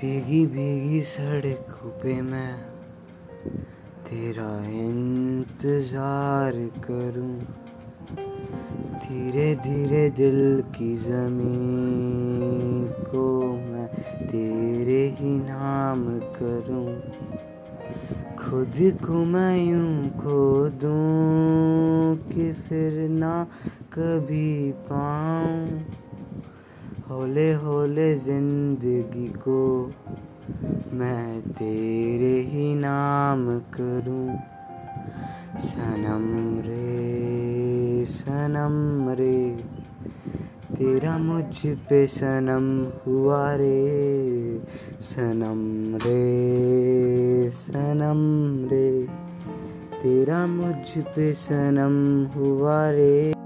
भीगी भीगी सड़क पे मैं तेरा इंतज़ार करूँ। धीरे धीरे दिल की ज़मीन को मैं तेरे ही नाम करूँ। खुद को मैं यूँ खो दूँ कि फिर ना कभी पाऊँ। हौले हौले ज़िंदगी को मैं तेरे ही नाम करूँ। सनम रे सनम रे, तेरा मुझ पे सनम हुआ रे। सनम रे सनम रे, तेरा मुझ पे सनम हुआ रे।